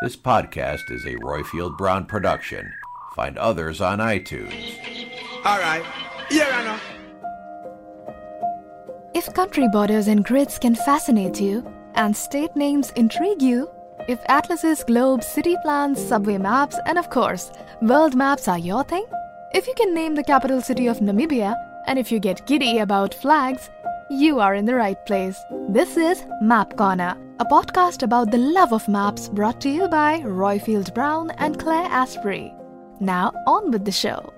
This podcast is a Royfield Brown production. Find others on iTunes. All right. Yeah, I know. If country borders and grids can fascinate you, and state names intrigue you, if atlases, globes, city plans, subway maps, and of course, world maps are your thing, if you can name the capital city of Namibia, and if you get giddy about flags, you are in the right place. This is Map Corner, a podcast about the love of maps brought to you by Royfield Brown and Claire Asprey. Now, on with the show.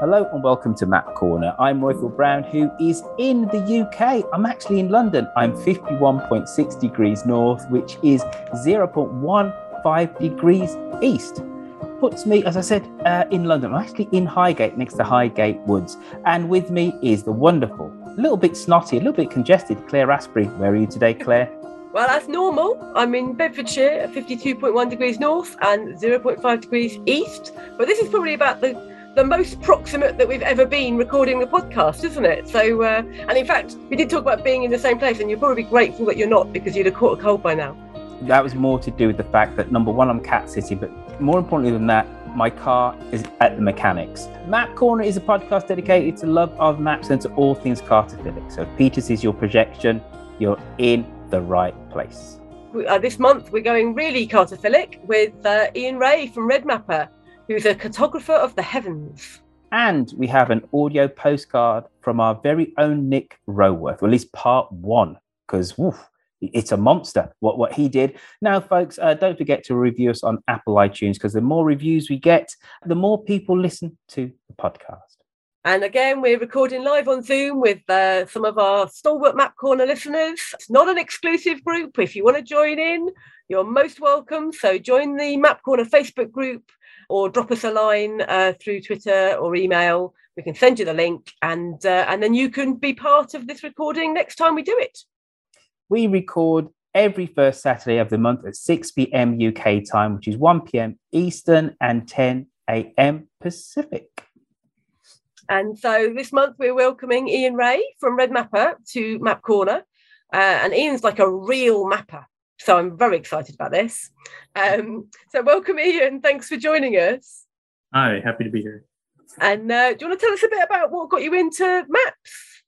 Hello and welcome to Map Corner. I'm Royfield Brown, who is in the UK. I'm actually in London. I'm 51.6 degrees north, which is 0.15 degrees east. Puts me, as I said, uh, in London. I'm actually in Highgate, next to Highgate Woods. And with me is the wonderful, a little bit snotty, a little bit congested, Claire Asprey. Where are you today, Claire? Well, that's normal. I'm in Bedfordshire at 52.1 degrees north and 0.5 degrees east. But this is probably about the the most proximate that we've ever been recording the podcast, isn't it? So, uh, and in fact, we did talk about being in the same place, and you're probably grateful that you're not because you'd have caught a cold by now. That was more to do with the fact that number one, I'm cat city, but more importantly than that, my car is at the mechanics. Map Corner is a podcast dedicated to love of maps and to all things cartophilic. So if Peters is your projection, you're in the right place. Uh, this month, we're going really cartophilic with uh, Eian Ray from Red Mapper, who's a cartographer of the heavens. And we have an audio postcard from our very own Nick Roworth, or at least part one, because it's a monster what, what he did. Now, folks, uh, don't forget to review us on Apple iTunes because the more reviews we get, the more people listen to the podcast. And again, we're recording live on Zoom with uh, some of our stalwart Map Corner listeners. It's not an exclusive group. If you want to join in, you're most welcome. So join the Map Corner Facebook group or drop us a line uh, through Twitter or email. We can send you the link, and uh, and then you can be part of this recording next time we do it. We record every first Saturday of the month at 6 p.m. UK time, which is 1 p.m. Eastern and 10 a.m. Pacific. And so this month we're welcoming Eian Ray from Red Mapper to Map Corner. Uh, and Eian's like a real mapper. So I'm very excited about this. Um, so welcome, Eian. Thanks for joining us. Hi, happy to be here. And uh, do you want to tell us a bit about what got you into maps?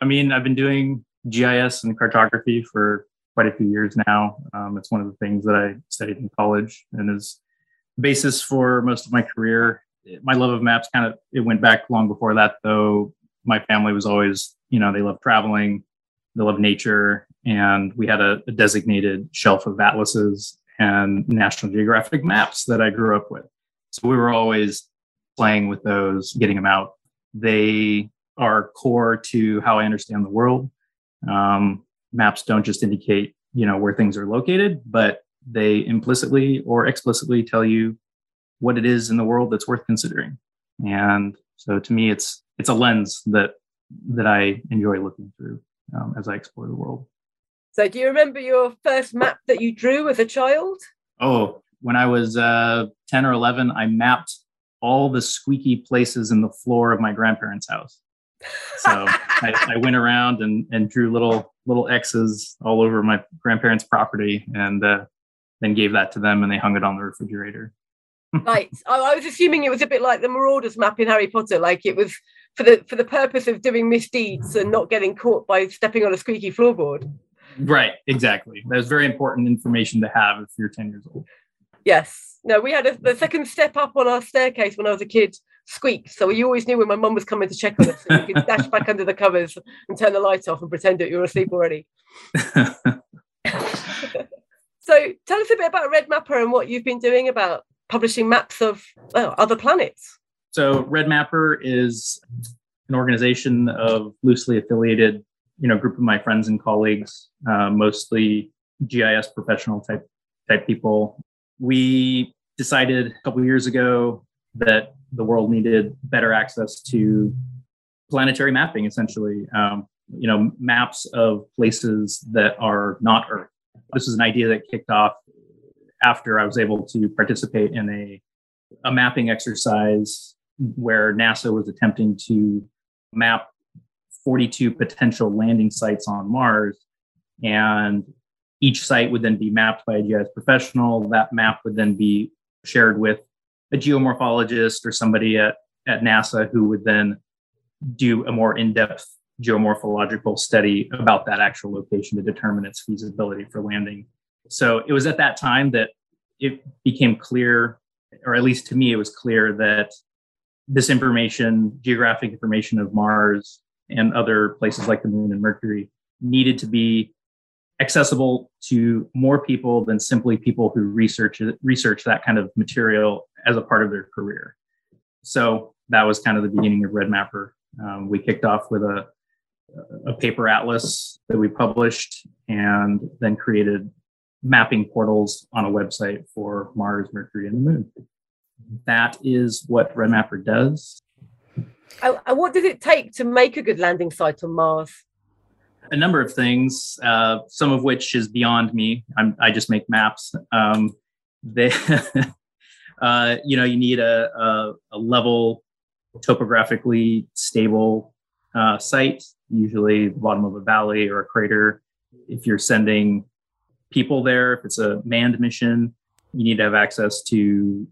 I mean, I've been doing GIS and cartography for quite a few years now. Um, it's one of the things that I studied in college and is the basis for most of my career. My love of maps kind of it went back long before that, though. My family was always, you know, they love traveling, they love nature, and we had a, a designated shelf of atlases and National Geographic maps that I grew up with. So we were always playing with those, getting them out. They are core to how I understand the world. Um, maps don't just indicate, you know, where things are located, but they implicitly or explicitly tell you what it is in the world that's worth considering. And so to me, it's it's a lens that that I enjoy looking through um, as I explore the world. So, do you remember your first map that you drew as a child? Oh, when I was uh, 10 or 11, I mapped all the squeaky places in the floor of my grandparents' house. So I, I, went around and, and drew little little X's all over my grandparents' property, and uh, then gave that to them, and they hung it on the refrigerator. right. I, I was assuming it was a bit like the Marauders map in Harry Potter, like it was for the for the purpose of doing misdeeds and not getting caught by stepping on a squeaky floorboard. Right, exactly. That was very important information to have if you're 10 years old. Yes. No, we had a, the second step up on our staircase when I was a kid squeaked. So we always knew when my mum was coming to check on us, so you could dash back under the covers and turn the light off and pretend that you were asleep already. so tell us a bit about Red Mapper and what you've been doing about publishing maps of well, other planets. So Red Mapper is an organization of loosely affiliated, you know, group of my friends and colleagues, uh, mostly GIS professional type type people. We decided a couple years ago that the world needed better access to planetary mapping, essentially. Um, you know, maps of places that are not Earth. This is an idea that kicked off after I was able to participate in a, a mapping exercise where NASA was attempting to map 42 potential landing sites on Mars. And each site would then be mapped by a GIS professional. That map would then be shared with a geomorphologist or somebody at, at NASA who would then do a more in depth geomorphological study about that actual location to determine its feasibility for landing. So it was at that time that it became clear, or at least to me, it was clear that this information, geographic information of Mars and other places like the moon and Mercury, needed to be accessible to more people than simply people who research research that kind of material as a part of their career. So that was kind of the beginning of Red Mapper. Um, we kicked off with a, a paper atlas that we published and then created mapping portals on a website for Mars, Mercury, and the Moon. That is what Red Mapper does. And what does it take to make a good landing site on Mars? A number of things, uh, some of which is beyond me. I'm, i just make maps. Um, they, uh, you know, you need a, a, a level, topographically stable uh, site, usually the bottom of a valley or a crater. If you're sending people there, if it's a manned mission, you need to have access to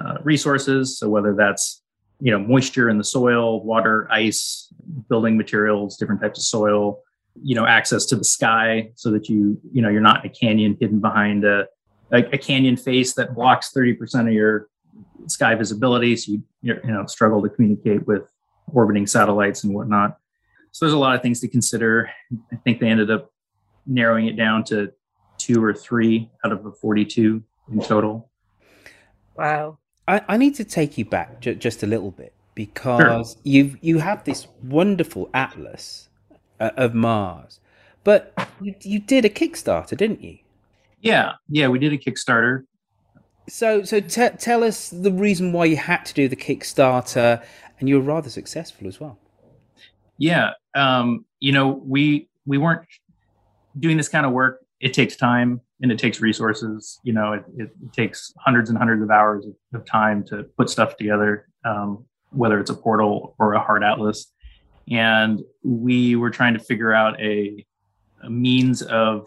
uh, resources. So whether that's you know moisture in the soil, water, ice, building materials, different types of soil, you know access to the sky, so that you you know you're not in a canyon hidden behind a a, a canyon face that blocks 30% of your sky visibility, so you you know struggle to communicate with orbiting satellites and whatnot. So there's a lot of things to consider. I think they ended up narrowing it down to two or three out of the 42 in total. Wow. I, I need to take you back ju- just a little bit because sure. you you have this wonderful atlas uh, of Mars, but you, you did a Kickstarter, didn't you? Yeah, yeah, we did a Kickstarter. So, so t- tell us the reason why you had to do the Kickstarter, and you were rather successful as well. Yeah, um, you know, we we weren't doing this kind of work. It takes time and it takes resources. You know, it, it, it takes hundreds and hundreds of hours of, of time to put stuff together, um, whether it's a portal or a hard atlas. And we were trying to figure out a, a means of,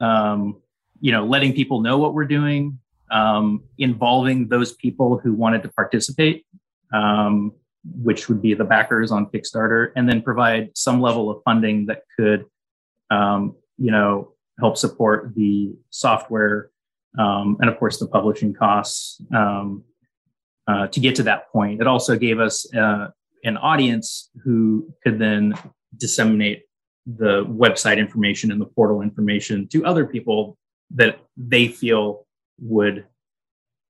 um, you know, letting people know what we're doing, um, involving those people who wanted to participate, um, which would be the backers on Kickstarter, and then provide some level of funding that could, um, you know, help support the software um, and of course the publishing costs um, uh, to get to that point. It also gave us uh, an audience who could then disseminate the website information and the portal information to other people that they feel would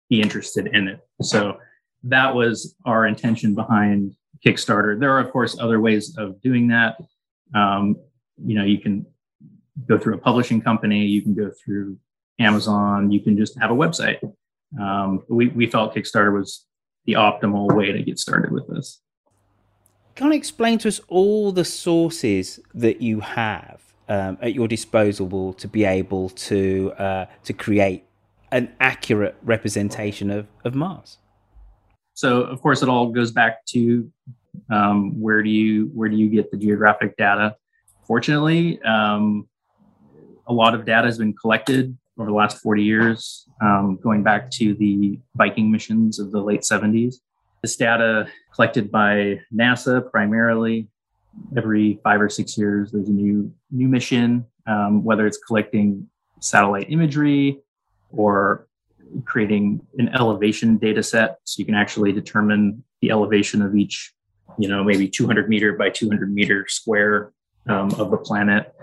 be interested in it. So that was our intention behind Kickstarter. There are, of course, other ways of doing that. Um, you know, you can go through a publishing company, you can go through Amazon, you can just have a website. Um, we, we felt Kickstarter was the optimal way to get started with this. Can you explain to us all the sources that you have um, at your disposal to be able to uh, to create an accurate representation of, of Mars? So, of course, it all goes back to um, where do you where do you get the geographic data? Fortunately, um, a lot of data has been collected over the last 40 years, um, going back to the Viking missions of the late 70s. This data collected by NASA primarily. Every five or six years, there's a new new mission, um, whether it's collecting satellite imagery or creating an elevation data set, so you can actually determine the elevation of each, you know, maybe 200 meter by 200 meter square um, of the planet.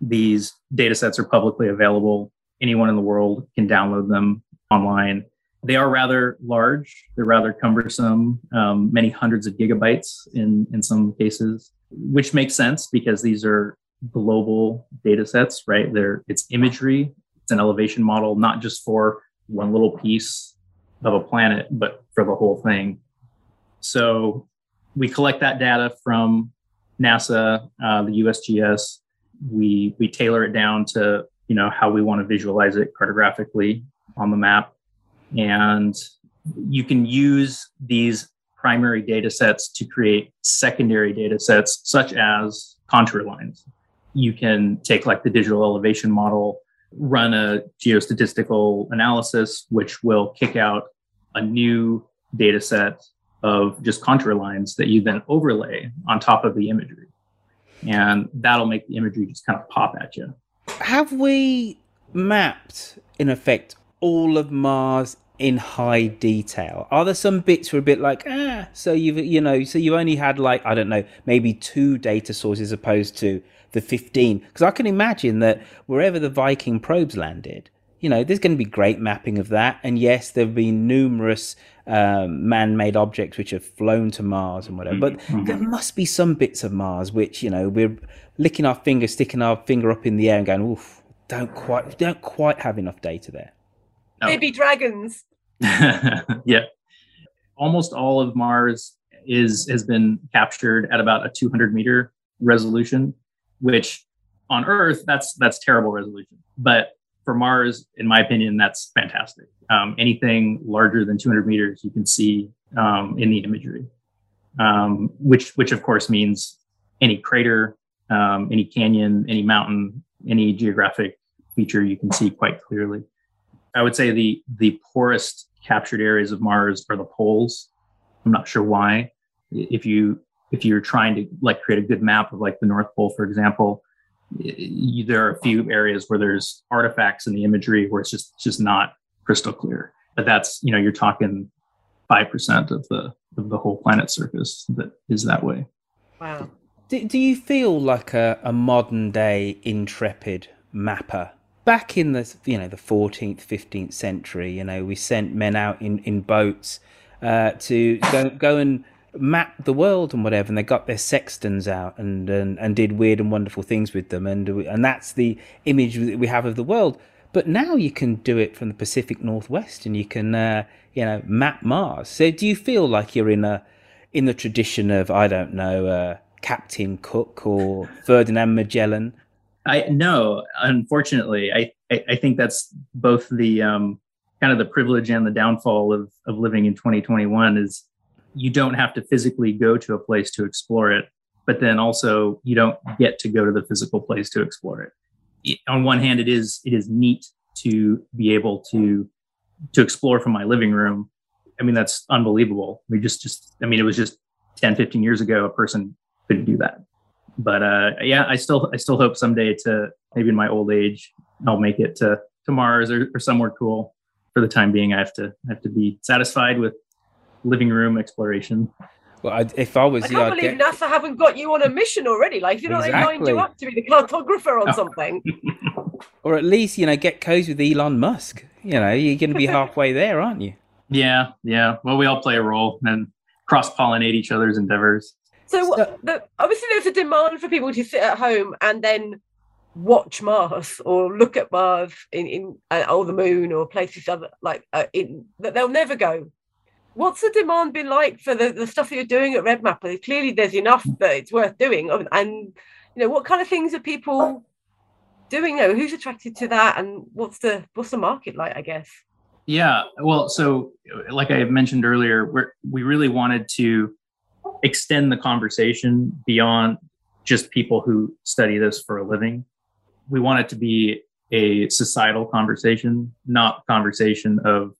These data sets are publicly available. Anyone in the world can download them online. They are rather large. They're rather cumbersome, um, many hundreds of gigabytes in, in some cases, which makes sense because these are global data sets, right? They're, it's imagery, it's an elevation model, not just for one little piece of a planet, but for the whole thing. So we collect that data from NASA, uh, the USGS. We we tailor it down to you know how we want to visualize it cartographically on the map, and you can use these primary data sets to create secondary data sets such as contour lines. You can take like the digital elevation model, run a geostatistical analysis, which will kick out a new data set of just contour lines that you then overlay on top of the imagery. And that'll make the imagery just kind of pop at you. Have we mapped, in effect, all of Mars in high detail? Are there some bits where a bit like, ah, so you've, you know, so you only had like, I don't know, maybe two data sources opposed to the 15? Because I can imagine that wherever the Viking probes landed, you know, there's going to be great mapping of that. And yes, there have been numerous um, man-made objects which have flown to Mars and whatever. But mm-hmm. there must be some bits of Mars which you know we're licking our finger, sticking our finger up in the air, and going, "Oof, don't quite, don't quite have enough data there." No. Baby dragons. yeah, almost all of Mars is has been captured at about a 200 meter resolution, which on Earth that's that's terrible resolution, but for Mars, in my opinion, that's fantastic. Um, anything larger than 200 meters, you can see um, in the imagery, um, which which of course means any crater, um, any canyon, any mountain, any geographic feature you can see quite clearly. I would say the the poorest captured areas of Mars are the poles. I'm not sure why. If you if you're trying to like create a good map of like the North Pole, for example, you, there are a few areas where there's artifacts in the imagery where it's just just not crystal clear. But that's you know you're talking five percent of the of the whole planet surface that is that way. Wow. Do, do you feel like a, a modern day intrepid mapper? Back in the you know the 14th, 15th century, you know we sent men out in in boats uh, to go go and map the world and whatever, and they got their sextants out and, and and did weird and wonderful things with them, and and that's the image that we have of the world. But now you can do it from the Pacific Northwest, and you can uh, you know map Mars. So do you feel like you're in a in the tradition of I don't know uh, Captain Cook or Ferdinand Magellan? I no, unfortunately, I, I, I think that's both the um, kind of the privilege and the downfall of of living in 2021 is you don't have to physically go to a place to explore it, but then also you don't get to go to the physical place to explore it. it on one hand, it is it is neat to be able to to explore from my living room. I mean, that's unbelievable. We just just I mean, it was just 10, 15 years ago, a person couldn't do that. But uh, yeah, I still I still hope someday to maybe in my old age I'll make it to to Mars or, or somewhere cool. For the time being, I have to I have to be satisfied with living room exploration. Well, I, if I was, I can't believe get... NASA haven't got you on a mission already. Like, you know, exactly. they lined you up to be the cartographer on something, or at least you know get cozy with Elon Musk. You know, you're going to be halfway there, aren't you? Yeah, yeah. Well, we all play a role and cross pollinate each other's endeavors. So, so the, obviously, there's a demand for people to sit at home and then watch Mars or look at Mars in in uh, or the Moon or places other like uh, in that they'll never go what's the demand been like for the, the stuff that you're doing at Red Mapper? Clearly, there's enough that it's worth doing. And, you know, what kind of things are people doing? You know, who's attracted to that? And what's the what's the market like, I guess? Yeah, well, so like I mentioned earlier, we we really wanted to extend the conversation beyond just people who study this for a living. We want it to be a societal conversation, not conversation of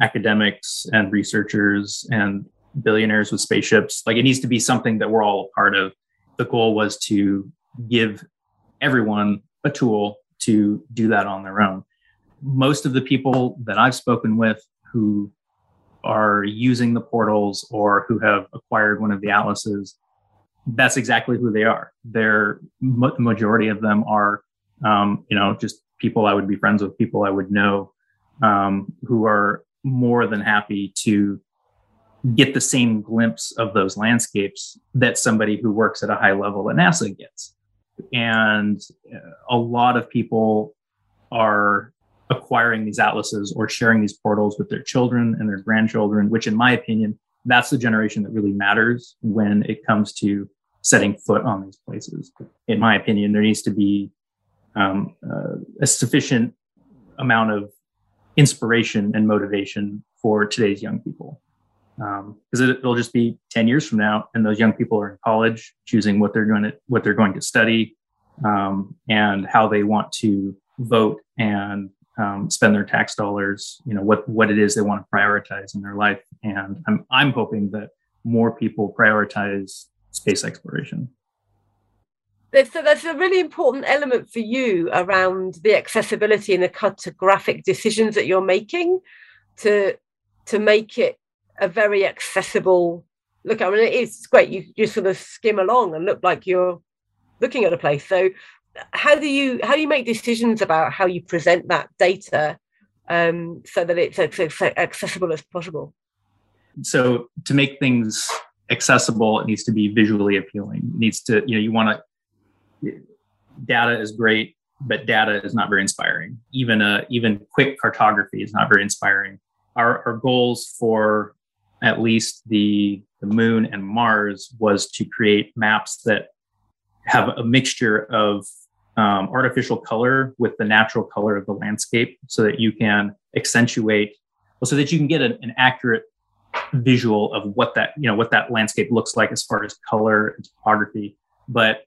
academics and researchers and billionaires with spaceships. Like it needs to be something that we're all a part of. The goal was to give everyone a tool to do that on their own. Most of the people that I've spoken with who are using the portals or who have acquired one of the atlases, that's exactly who they are. They're majority of them are, um, you know, just people I would be friends with, people I would know, um, who are more than happy to get the same glimpse of those landscapes that somebody who works at a high level at NASA gets. And a lot of people are acquiring these atlases or sharing these portals with their children and their grandchildren, which, in my opinion, that's the generation that really matters when it comes to setting foot on these places. In my opinion, there needs to be um, uh, a sufficient amount of inspiration and motivation for today's young people because um, it, will just be 10 years from now and those young people are in college choosing what they're going to what they're going to study um, and how they want to vote and um, spend their tax dollars you know what what it is they want to prioritize in their life and i'm i'm hoping that more people prioritize space exploration so that's a really important element for you around the accessibility and the cartographic decisions that you're making to to make it a very accessible look. I mean, it's great. You just sort of skim along and look like you're looking at a place. So, how do you how do you make decisions about how you present that data um, so that it's as accessible as possible? So, to make things accessible, it needs to be visually appealing. It needs to you know you want to data is great but data is not very inspiring even a even quick cartography is not very inspiring our, our goals for at least the, the moon and Mars was to create maps that have a mixture of um, artificial color with the natural color of the landscape so that you can accentuate so that you can get an, an accurate visual of what that you know what that landscape looks like as far as color and topography but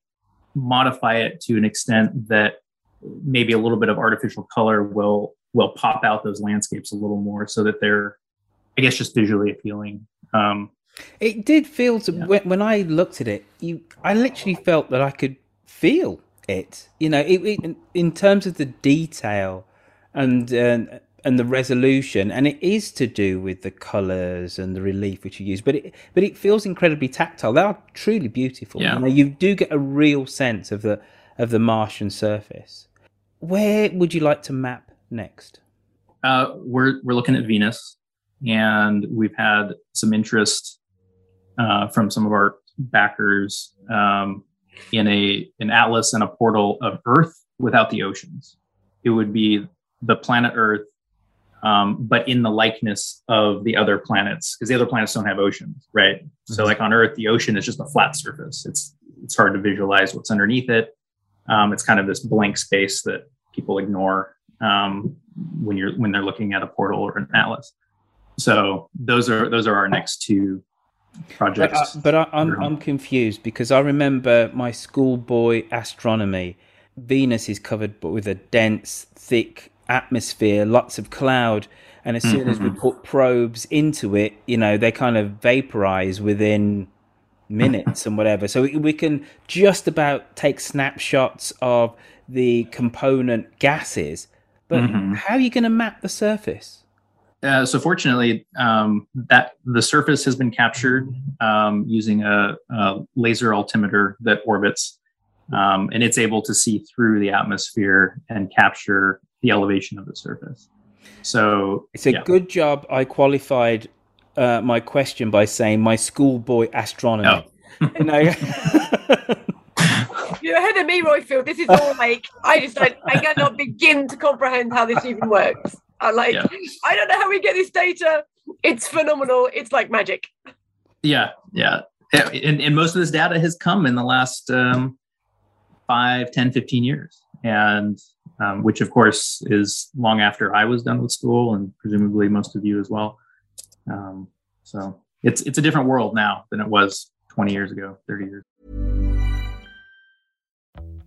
modify it to an extent that maybe a little bit of artificial color will will pop out those landscapes a little more so that they're I guess just visually appealing. Um, it did feel to yeah. when, when, I looked at it, you I literally felt that I could feel it. You know, it, it, in terms of the detail and uh, and the resolution, and it is to do with the colours and the relief which you use. But it but it feels incredibly tactile. They are truly beautiful. Yeah. You, know, you do get a real sense of the of the Martian surface. Where would you like to map next? Uh, we're we're looking at Venus and we've had some interest uh, from some of our backers um, in a an atlas and a portal of Earth without the oceans. It would be the planet Earth, um, but in the likeness of the other planets, because the other planets don't have oceans, right? Mm-hmm. So, like on Earth, the ocean is just a flat surface. It's it's hard to visualize what's underneath it. Um, it's kind of this blank space that people ignore um, when you're when they're looking at a portal or an atlas. So those are those are our next two projects. But, uh, but I, am I'm, I'm confused because I remember my schoolboy astronomy. Venus is covered with a dense, thick atmosphere, lots of cloud, and as soon mm-hmm. as we mm-hmm. put probes into it, you know, they kind of vaporize within minutes and whatever. So we, we can just about take snapshots of the component gases. But mm-hmm. how are you going to map the surface? Uh, so fortunately, um, that the surface has been captured um, using a, a, laser altimeter that orbits, um, and it's able to see through the atmosphere and capture the elevation of the surface. So it's a yeah. good job. I qualified uh, my question by saying my schoolboy astronomy. Oh. you know. You're ahead of me, Royfield. This is all like I just don't, I cannot begin to comprehend how this even works. I like, yeah. I don't know how we get this data. It's phenomenal. It's like magic. Yeah, yeah. And, and most of this data has come in the last um, 5, 10, 15 years. And um, which, of course, is long after I was done with school and presumably most of you as well. Um, so it's, it's a different world now than it was 20 years ago, 30 years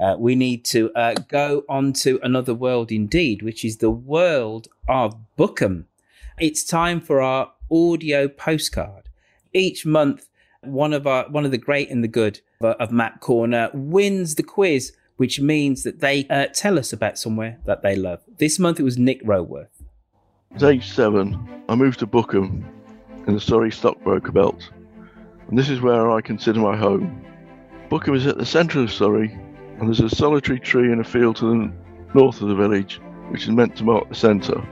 Uh, we need to uh, go on to another world indeed, which is the world of Bookham. It's time for our audio postcard. Each month, one of our one of the great and the good of, of Map Corner wins the quiz, which means that they uh, tell us about somewhere that they love. This month it was Nick Roworth. Age seven, I moved to Bookham in the Surrey stockbroker belt, and this is where I consider my home. Bookham is at the centre of Surrey and there's a solitary tree in a field to the north of the village, which is meant to mark the centre.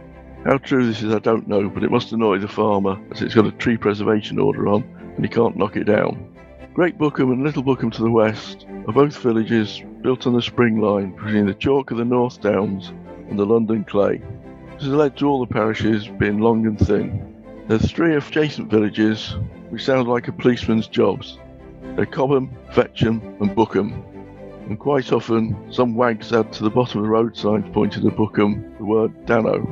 How true this is, I don't know, but it must annoy the farmer, as it's got a tree preservation order on, and he can't knock it down. Great Bookham and Little Bookham to the west are both villages built on the spring line between the chalk of the North Downs and the London clay. This has led to all the parishes being long and thin. There's three adjacent villages which sound like a policeman's jobs. They're Cobham, Fetcham and Bookham, and quite often some wags add to the bottom of the road signs pointing to Bookham the word Danno.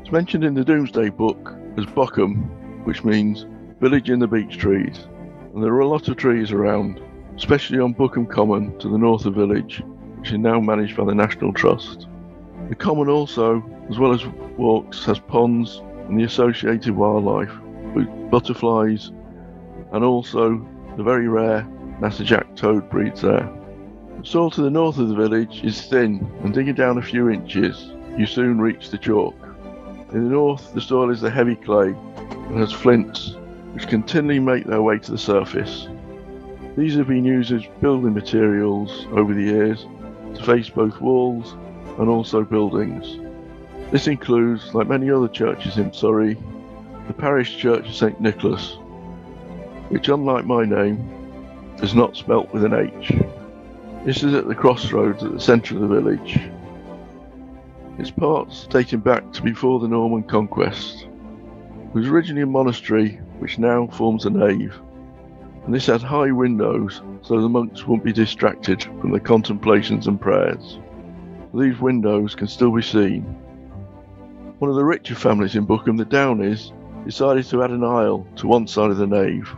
It's mentioned in the Domesday Book as Bockham, which means village in the beech trees, and there are a lot of trees around, especially on Bookham Common to the north of the village, which is now managed by the National Trust. The common also, as well as walks, has ponds and the associated wildlife, butterflies, and also the very rare Natterjack toad breeds there. Soil to the north of the village is thin, and digging down a few inches, you soon reach the chalk. In the north, the soil is a heavy clay and has flints, which continually make their way to the surface. These have been used as building materials over the years to face both walls and also buildings. This includes, like many other churches in Surrey, the parish church of St Nicholas, which, unlike my name, is not spelt with an H. This is at the crossroads at the centre of the village. Its parts dating back to before the Norman conquest. It was originally a monastery which now forms a nave, and this had high windows so the monks wouldn't be distracted from their contemplations and prayers. These windows can still be seen. One of the richer families in Bookham, the Downies, decided to add an aisle to one side of the nave.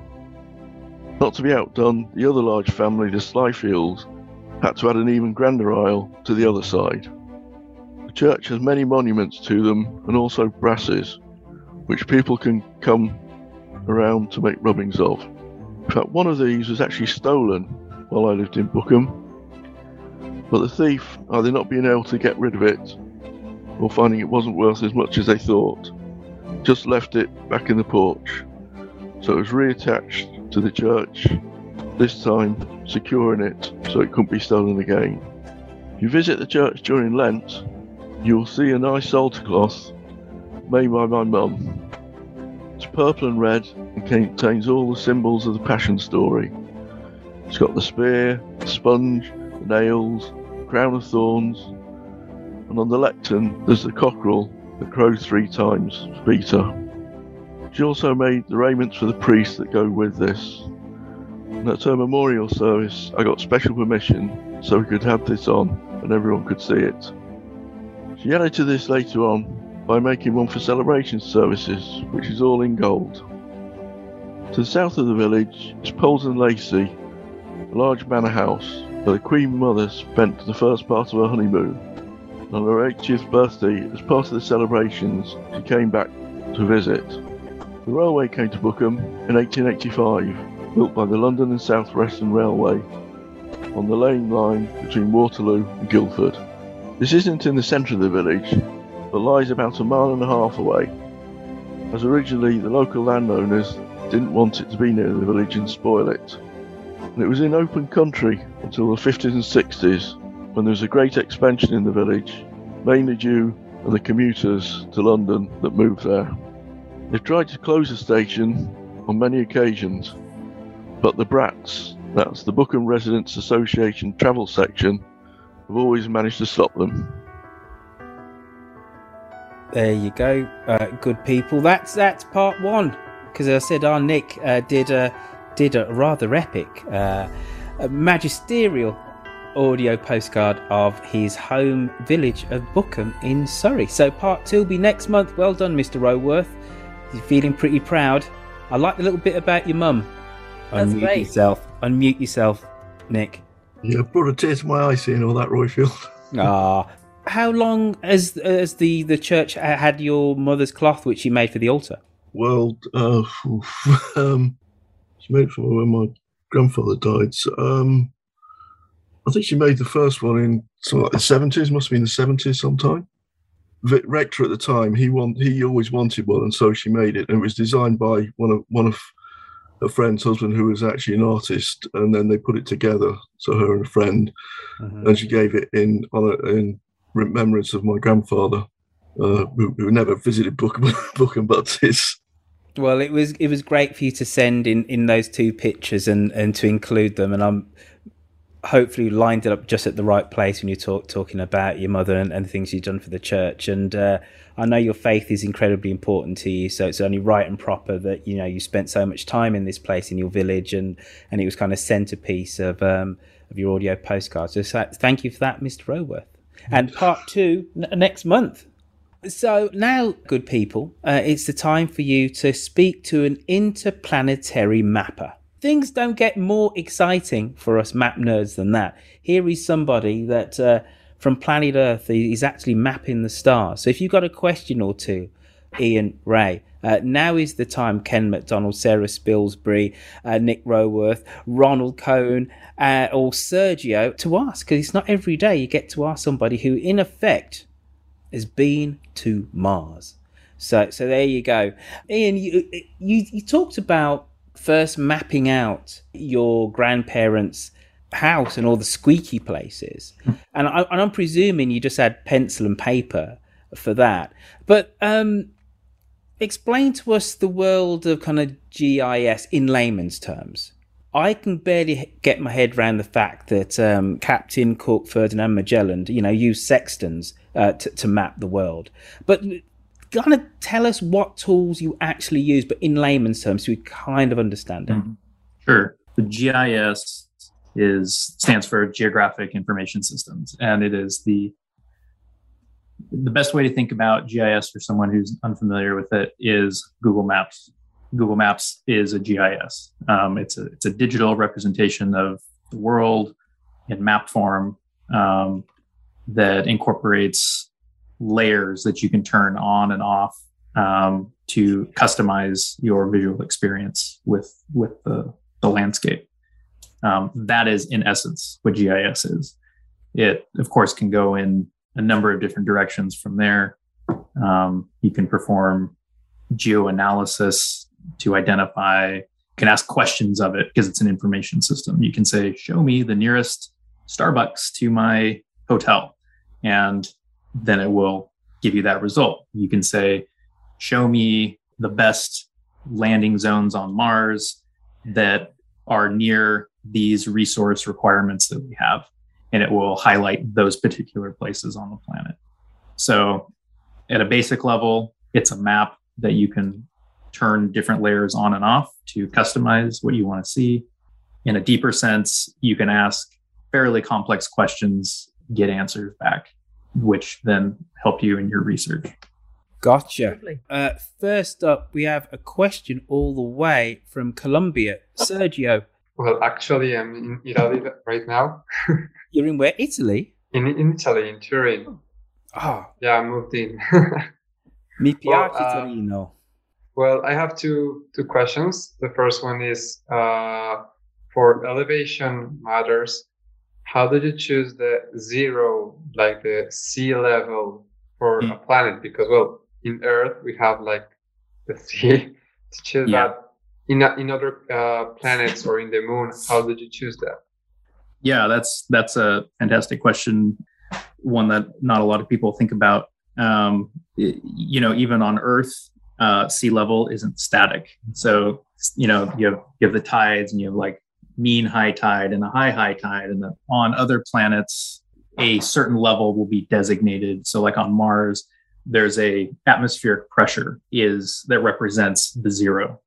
Not to be outdone, the other large family, the Slyfields, had to add an even grander aisle to the other side. The church has many monuments to them and also brasses, which people can come around to make rubbings of. In fact, one of these was actually stolen while I lived in Bookham, but the thief, either not being able to get rid of it or finding it wasn't worth as much as they thought, just left it back in the porch. So it was reattached to the church this time securing it so it couldn't be stolen again. If you visit the church during Lent, you will see a nice altar cloth made by my mum. It's purple and red and contains all the symbols of the Passion story. It's got the spear, the sponge, the nails, the crown of thorns, and on the lectern there's the cockerel that crows three times Peter. She also made the raiments for the priests that go with this. And at her memorial service, I got special permission so we could have this on and everyone could see it. She added to this later on by making one for celebration services, which is all in gold. To the south of the village is Polesden Lacey, a large manor house where the Queen Mother spent the first part of her honeymoon. And On her 80th birthday, as part of the celebrations, she came back to visit. The railway came to Bookham in 1885, built by the London and South Western Railway on the Lane line between Waterloo and Guildford. This isn't in the centre of the village, but lies about a mile and a half away, as originally the local landowners didn't want it to be near the village and spoil it. And it was in open country until the 50s and 60s when there was a great expansion in the village, mainly due to the commuters to London that moved there. They've tried to close the station on many occasions, but the Brats, that's the Bookham Residents Association travel section, have always managed to stop them. There you go, uh, good people. That's that's part one. Because I said our Nick uh, did a did a rather epic, uh, a magisterial audio postcard of his home village of Bookham in Surrey. So part two will be next month. Well done, Mr. Roworth. You're feeling pretty proud. I like the little bit about your mum. That's Unmute great. yourself. Unmute yourself, Nick. Yeah, brought a tear to my eye seeing all that, Royfield. Ah. How long has has the, the church had your mother's cloth which she made for the altar? Well, uh, um, she made it for when my grandfather died. So, um, I think she made the first one in something like the seventies. Must have been the seventies sometime. Vic Rector at the time, he want he always wanted one, and so she made it. And it was designed by one of one of her friend's husband, who was actually an artist, and then they put it together. So her and a friend, and she gave it in on a, in remembrance of my grandfather, uh, who, who never visited Bookham but his Well, it was it was great for you to send in, in those two pictures and, and to include them, and I'm hopefully lined it up just at the right place when you talk talking about your mother and, and the things you've done for the church. And uh, I know your faith is incredibly important to you, so it's only right and proper that you know you spent so much time in this place in your village, and and it was kind of centerpiece of um, of your audio postcards. So thank you for that, Mr. Roworth. And part two n- next month. So now, good people, uh, it's the time for you to speak to an interplanetary mapper. Things don't get more exciting for us map nerds than that. Here is somebody that uh, from planet Earth is actually mapping the stars. So if you've got a question or two, Eian Ray, uh, now is the time. Ken McDonald, Sarah Spilsbury, uh, Nick Roworth, Ronald Cohen, uh, or Sergio to ask because it's not every day you get to ask somebody who, in effect, has been to Mars. So, so there you go, Eian. You you, you talked about first mapping out your grandparents' house and all the squeaky places, and, I, and I'm presuming you just had pencil and paper for that. But um, explain to us the world of kind of GIS in layman's terms. I can barely get my head around the fact that um, Captain Cook, Ferdinand Magellan, you know, used sextants uh, to, to map the world. But kind of tell us what tools you actually use, but in layman's terms, so we kind of understand it. Sure. The GIS is stands for Geographic Information Systems, and it is the the best way to think about GIS for someone who's unfamiliar with it is Google Maps. Google Maps is a GIS. Um, it's a it's a digital representation of the world in map form um, that incorporates layers that you can turn on and off um, to customize your visual experience with with the, the landscape. Um, that is in essence what GIS is. It of course can go in a number of different directions from there. Um, you can perform geoanalysis to identify, can ask questions of it because it's an information system. You can say, show me the nearest Starbucks to my hotel. And then it will give you that result. You can say, show me the best landing zones on Mars that are near these resource requirements that we have. And it will highlight those particular places on the planet. So, at a basic level, it's a map that you can turn different layers on and off to customize what you want to see. In a deeper sense, you can ask fairly complex questions, get answers back, which then help you in your research. Gotcha. Uh, first up, we have a question all the way from Colombia. Sergio. Well, actually, I'm in Italy right now. You're in where? Italy? In, in Italy, in Turin. Oh. Yeah, I moved in. Mi piace well, uh, Torino. Well, I have two two questions. The first one is uh, for elevation matters. How did you choose the zero, like the sea level for Hmm. a planet? Because well, in Earth we have like the sea. to choose Yeah. that in in other uh, planets or in the moon, how did you choose that? Yeah, that's that's a fantastic question, one that not a lot of people think about. Um, you know, even on Earth, uh, sea level isn't static. So you know, you have you have the tides, and you have like mean high tide and a high high tide, and the, on other planets, a certain level will be designated. So, like on Mars, there's a atmospheric pressure is that represents the zero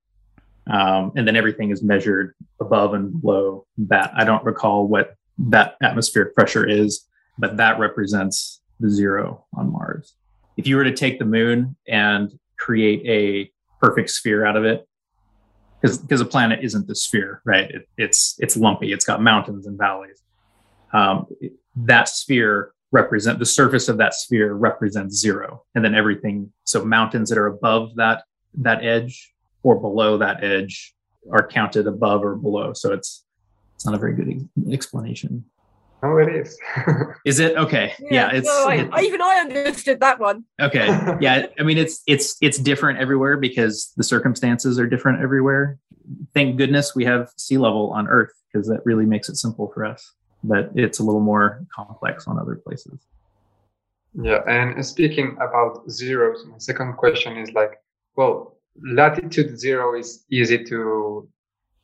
um, and then everything is measured above and below that. I don't recall what that atmospheric pressure is, but that represents the zero on Mars. If you were to take the moon and create a perfect sphere out of it, because because a planet isn't the sphere, right? It, it's it's lumpy. It's got mountains and valleys. Um, that sphere represent the surface of that sphere represents zero, and then everything. So mountains that are above that that edge or below that edge are counted above or below. So it's it's not a very good ex- explanation. Oh, it is. Is it okay? Yeah, it's no, I, it- I- even I understood that one. okay. Yeah, I mean it's it's it's different everywhere because the circumstances are different everywhere. Thank goodness we have sea level on Earth because that really makes it simple for us. But it's a little more complex on other places. Yeah, and speaking about zeros, my second question is like, well, latitude zero is easy to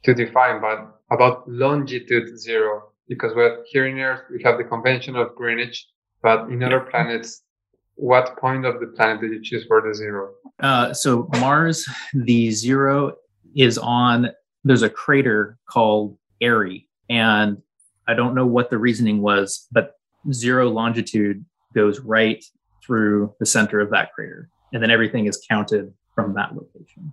to define, but about longitude zero, because we're here in Earth, we have the convention of Greenwich, but in other planets, what point of the planet did you choose for the zero? Uh, so Mars, the zero is on. There's a crater called Airy, and I don't know what the reasoning was, but zero longitude goes right through the center of that crater, and then everything is counted from that location.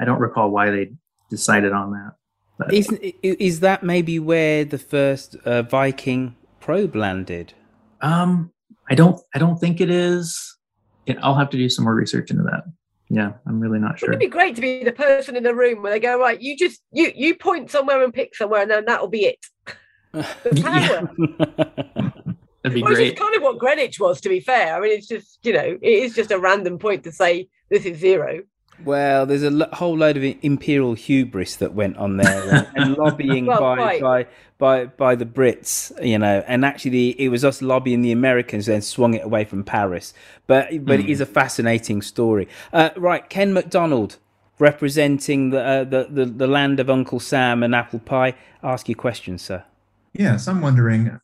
I don't recall why they decided on that. But Isn't, is that maybe where the first uh, Viking probe landed? um, I don't. I don't think it is. Yeah, I'll have to do some more research into that. Yeah, I'm really not sure. It Wouldn't be great to be the person in the room where they go, right, you just you you point somewhere and pick somewhere, and then that'll be it. The power. That'd be Well, great. It's kind of what Greenwich was, to be fair. I mean, it's just you know, it is just a random point to say this is zero. Well, there's a lo- whole load of imperial hubris that went on there, and, and lobbying Well, by, quite. by by by the Brits, you know, and actually it was us lobbying the Americans, then swung it away from Paris. But but it is a fascinating story. Uh, right, Ken McDonald, representing the, uh, the the the land of Uncle Sam and apple pie. Ask your question, sir. Yes, I'm wondering,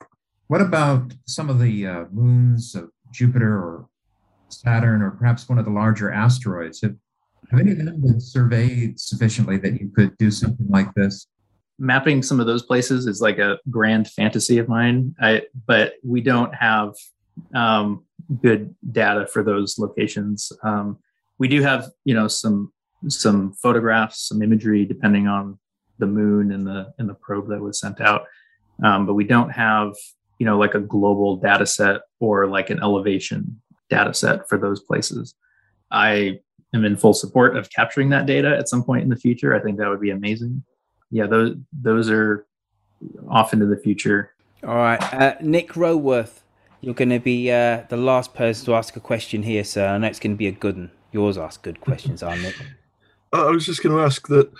what about some of the uh, moons of Jupiter or Saturn, or perhaps one of the larger asteroids? Have, have any of them been surveyed sufficiently that you could do something like this? mapping some of those places is like a grand fantasy of mine. I, but we don't have um, good data for those locations. Um, we do have, you know, some some photographs, some imagery, depending on the moon and the and the probe that was sent out. Um, but we don't have, you know, like a global data set or like an elevation data set for those places. I am in full support of capturing that data at some point in the future. I think that would be amazing yeah, those those are off into the future. All right, uh, Nick Roworth, you're going to be uh, the last person to ask a question here, sir. I know it's going to be a good one. Yours ask good questions, aren't Nick? I I was just going to ask that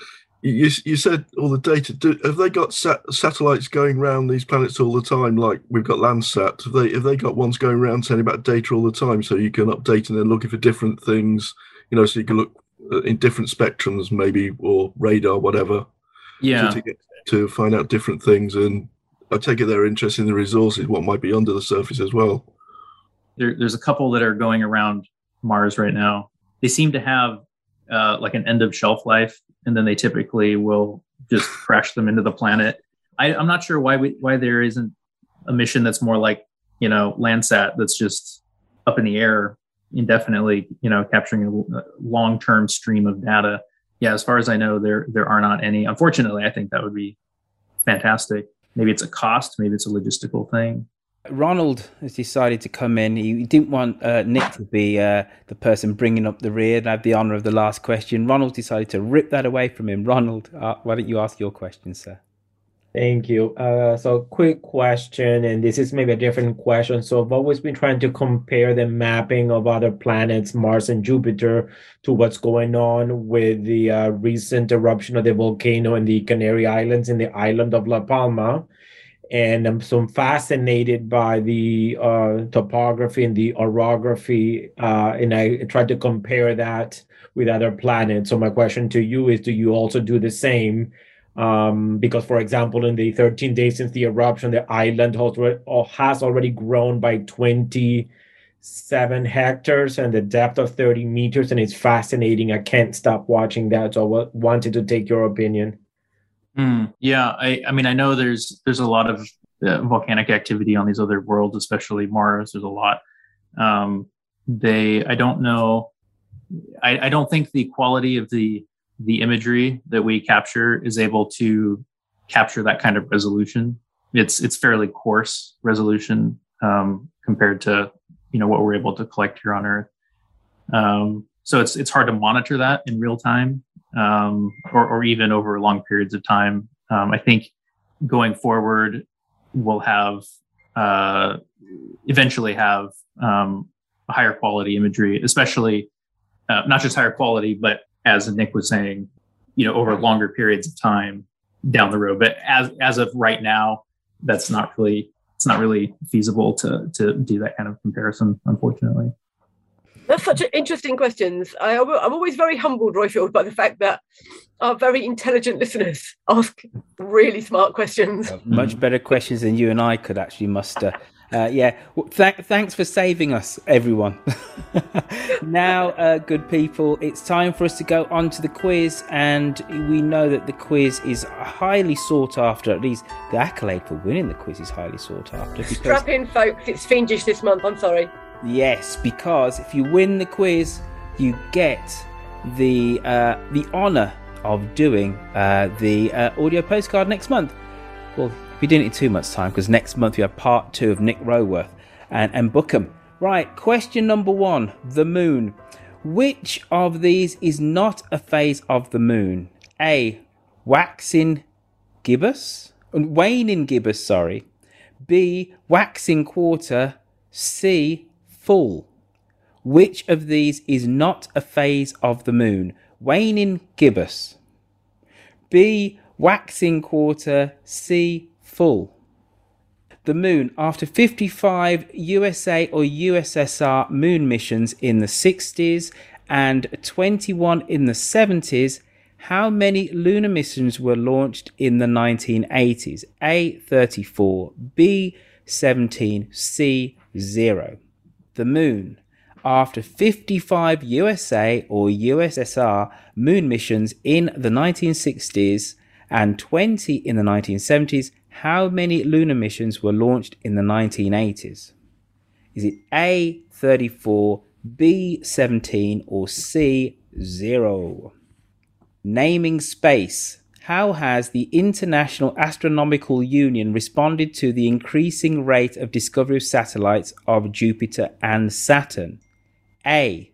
you you said all the data. Do, have they got sat- satellites going around these planets all the time? Like we've got Landsat. Have they have they got ones going around sending back data all the time, so you can update and then looking for different things? You know, so you can look uh, in different spectrums, maybe or radar, whatever. Yeah. To, to, get, to find out different things, and I take it they're interested in the resources, what might be under the surface as well. There, there's a couple that are going around Mars right now. They seem to have uh, like an end of shelf life, and then they typically will just crash them into the planet. I, I'm not sure why we, why there isn't a mission that's more like you know Landsat that's just up in the air indefinitely, you know, capturing a long-term stream of data. Yeah, as far as I know, there there are not any. Unfortunately, I think that would be fantastic. Maybe it's a cost, maybe it's a logistical thing. Ronald has decided to come in. He didn't want uh, Nick to be uh, the person bringing up the rear and have the honour of the last question. Ronald decided to rip that away from him. Ronald, uh, why don't you ask your question, sir? Thank you. Uh, so, quick question, and this is maybe a different question. So, I've always been trying to compare the mapping of other planets, Mars and Jupiter, to what's going on with the uh, recent eruption of the volcano in the Canary Islands in the island of La Palma. And I'm so fascinated by the uh, topography and the orography, uh, and I tried to compare that with other planets. So, my question to you is: Do you also do the same? Um, because, for example, in the 13 days since the eruption, the island has already grown by 27 hectares and the depth of 30 meters, and it's fascinating. I can't stop watching that, so I wanted to take your opinion. Mm, yeah, I, I mean, I know there's there's a lot of uh, volcanic activity on these other worlds, especially Mars. There's a lot. Um, they, I don't know. I, I don't think the quality of the the imagery that we capture is able to capture that kind of resolution. It's it's fairly coarse resolution um, compared to you know what we're able to collect here on Earth. Um, so it's it's hard to monitor that in real time um, or, or even over long periods of time. Um, I think going forward, we'll have uh, eventually have um, higher quality imagery, especially uh, not just higher quality, but as Nick was saying, you know, over longer periods of time down the road. But as as of right now, that's not really it's not really feasible to to do that kind of comparison, unfortunately. That's such interesting questions. I, am always very humbled, Royfield, by the fact that our very intelligent listeners ask really smart questions. Much better questions than you and I could actually muster. Uh, yeah, well, th- thanks for saving us, everyone. now, uh, good people, it's time for us to go on to the quiz, and we know that the quiz is highly sought after. At least the accolade for winning the quiz is highly sought after. Because, Strap in, folks. It's fiendish this month. I'm sorry. Yes, because if you win the quiz, you get the uh, the honour of doing uh, the uh, audio postcard next month. Well, we didn't need too much time because next month we have part two of Nick Roworth and, and Bookham. Right, question number one the moon. Which of these is not a phase of the moon? A. Waxing gibbous? And waning gibbous, sorry. B. Waxing quarter. C. Full. Which of these is not a phase of the moon? Waning gibbous. B. Waxing quarter. C full. The moon, after 55 USA or USSR moon missions in the 60s and 21 in the 70s, how many lunar missions were launched in the 1980s? A 34, B 17, C 0. The moon, after 55 USA or USSR moon missions in the 1960s and 20 in the 1970s, how many lunar missions were launched in the 1980s? Is it A 34, B 17, or C 0? Naming space. How has the International Astronomical Union responded to the increasing rate of discovery of satellites of Jupiter and Saturn? A.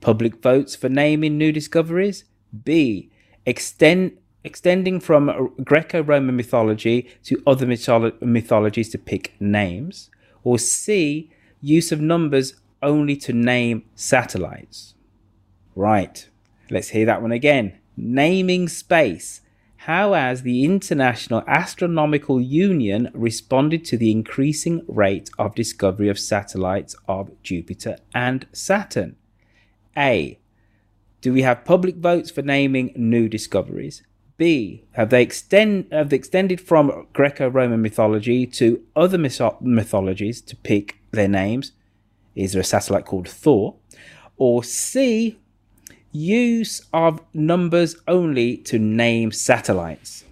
Public votes for naming new discoveries. B. Extend extending from Greco Roman mythology to other mytholo- mythologies to pick names, or C, use of numbers only to name satellites. Right, let's hear that one again. Naming space. How has the International Astronomical Union responded to the increasing rate of discovery of satellites of Jupiter and Saturn? A. Do we have public votes for naming new discoveries? B. Have they extend have they extended from Greco-Roman mythology to other mythologies to pick their names? Is there a satellite called Thor? Or C. Use of numbers only to name satellites.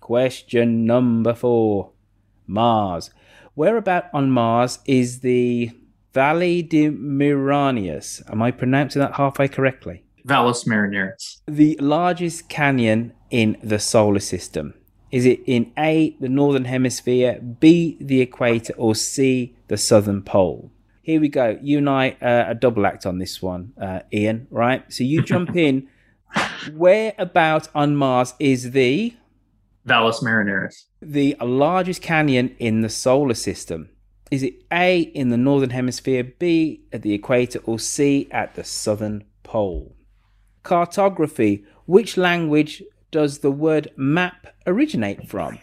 Question number four. Mars. Whereabout on Mars is the Valley de Miranius. Am I pronouncing that halfway correctly? Valles Marineris. The largest canyon in the solar system. Is it in A, the northern hemisphere, B, the equator, or C, the southern pole? Here we go. You and I uh, a double act on this one, uh, Eian. Right. So you jump in. Where about on Mars is the Valles Marineris? The largest canyon in the solar system. Is it A in the northern hemisphere, B at the equator, or C at the southern pole? Cartography. Which language does the word map originate from?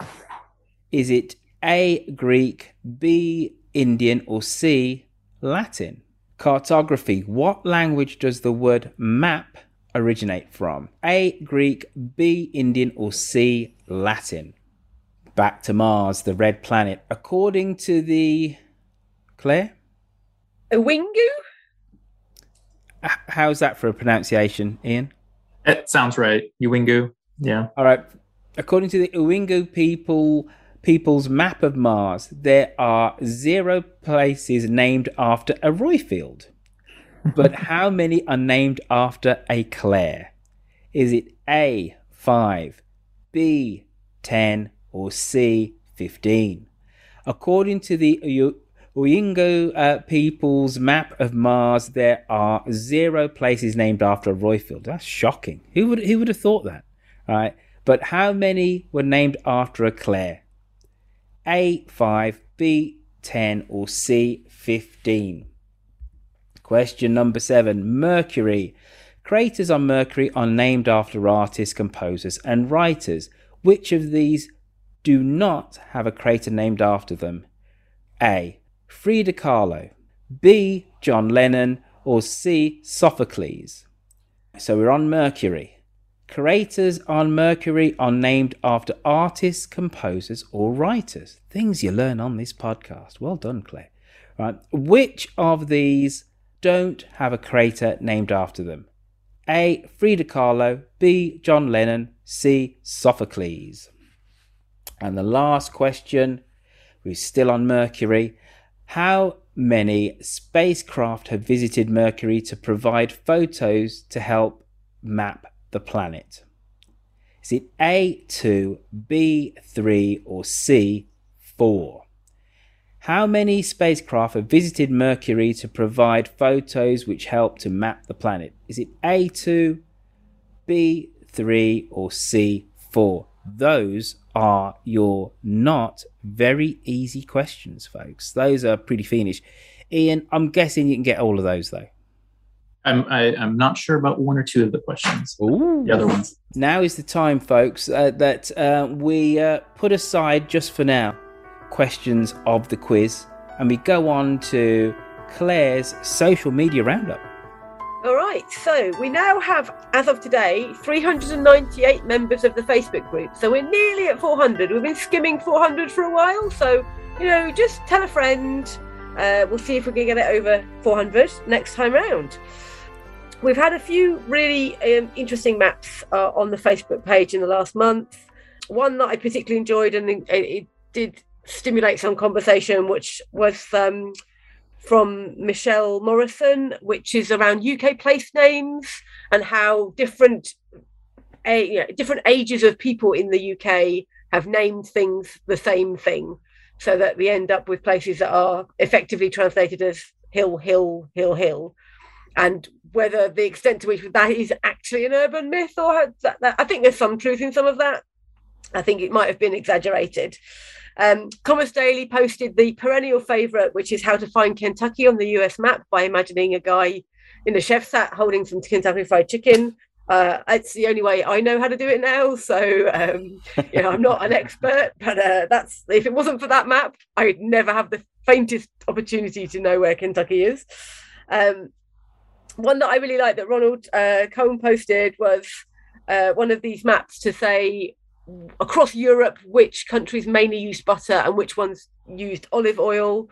Is it A Greek, B Indian, or C Latin? Cartography. What language does the word map originate from? A Greek, B Indian, or C Latin? Back to Mars, the red planet. According to the Claire? Uwingu? How's that for a pronunciation, Eian? It sounds right. Ewingu. Yeah. All right. According to the Uwingu people people's map of Mars, there are zero places named after a Royfield. But how many are named after a Claire? Is it A five, B ten, or C fifteen? According to the Uwingu uh, people's map of Mars, there are zero places named after a Royfield. That's shocking. Who would who would have thought that? Right. But how many were named after a Claire? A five, B ten, or C fifteen? Question number seven. Mercury. Craters on Mercury are named after artists, composers, and writers. Which of these do not have a crater named after them? A. Frida Kahlo, B. John Lennon, or C. Sophocles. So we're on Mercury. Craters on Mercury are named after artists, composers, or writers. Things you learn on this podcast. Well done, Claire. Right. Which of these don't have a crater named after them? A. Frida Kahlo, B. John Lennon, C. Sophocles. And the last question, we're still on Mercury. How many spacecraft have visited Mercury to provide photos to help map the planet? Is it A2, B3, or C4? How many spacecraft have visited Mercury to provide photos which help to map the planet? Is it A2, B3, or C4? Those are your not very easy questions, folks. Those are pretty fiendish. Eian, I'm guessing you can get all of those though. I'm I, am i am not sure about one or two of the questions. Ooh. The other ones. Now is the time, folks, uh, that uh, we uh, put aside just for now questions of the quiz, and we go on to Claire's social media roundup. All right, so we now have, as of today, 398 members of the Facebook group. So we're nearly at 400. We've been skimming 400 for a while. So, you know, just tell a friend. Uh, we'll see if we can get it over 400 next time round. We've had a few really um, interesting maps uh, on the Facebook page in the last month. One that I particularly enjoyed and it, it did stimulate some conversation, which was um, from Michelle Morrison, which is around UK place names and how different a, you know, different ages of people in the UK have named things the same thing, so that we end up with places that are effectively translated as hill, hill, hill, hill, and whether the extent to which that is actually an urban myth or that, that, I think there's some truth in some of that. I think it might have been exaggerated. Um, Commerce Daily posted the perennial favourite, which is how to find Kentucky on the US map by imagining a guy in a chef's hat holding some Kentucky Fried Chicken. Uh, it's the only way I know how to do it now. So, um, you know, I'm not an expert, but uh, that's if it wasn't for that map, I'd never have the faintest opportunity to know where Kentucky is. Um, one that I really like that Ronald uh, Cohn posted was uh, one of these maps to say across Europe which countries mainly used butter and which ones used olive oil.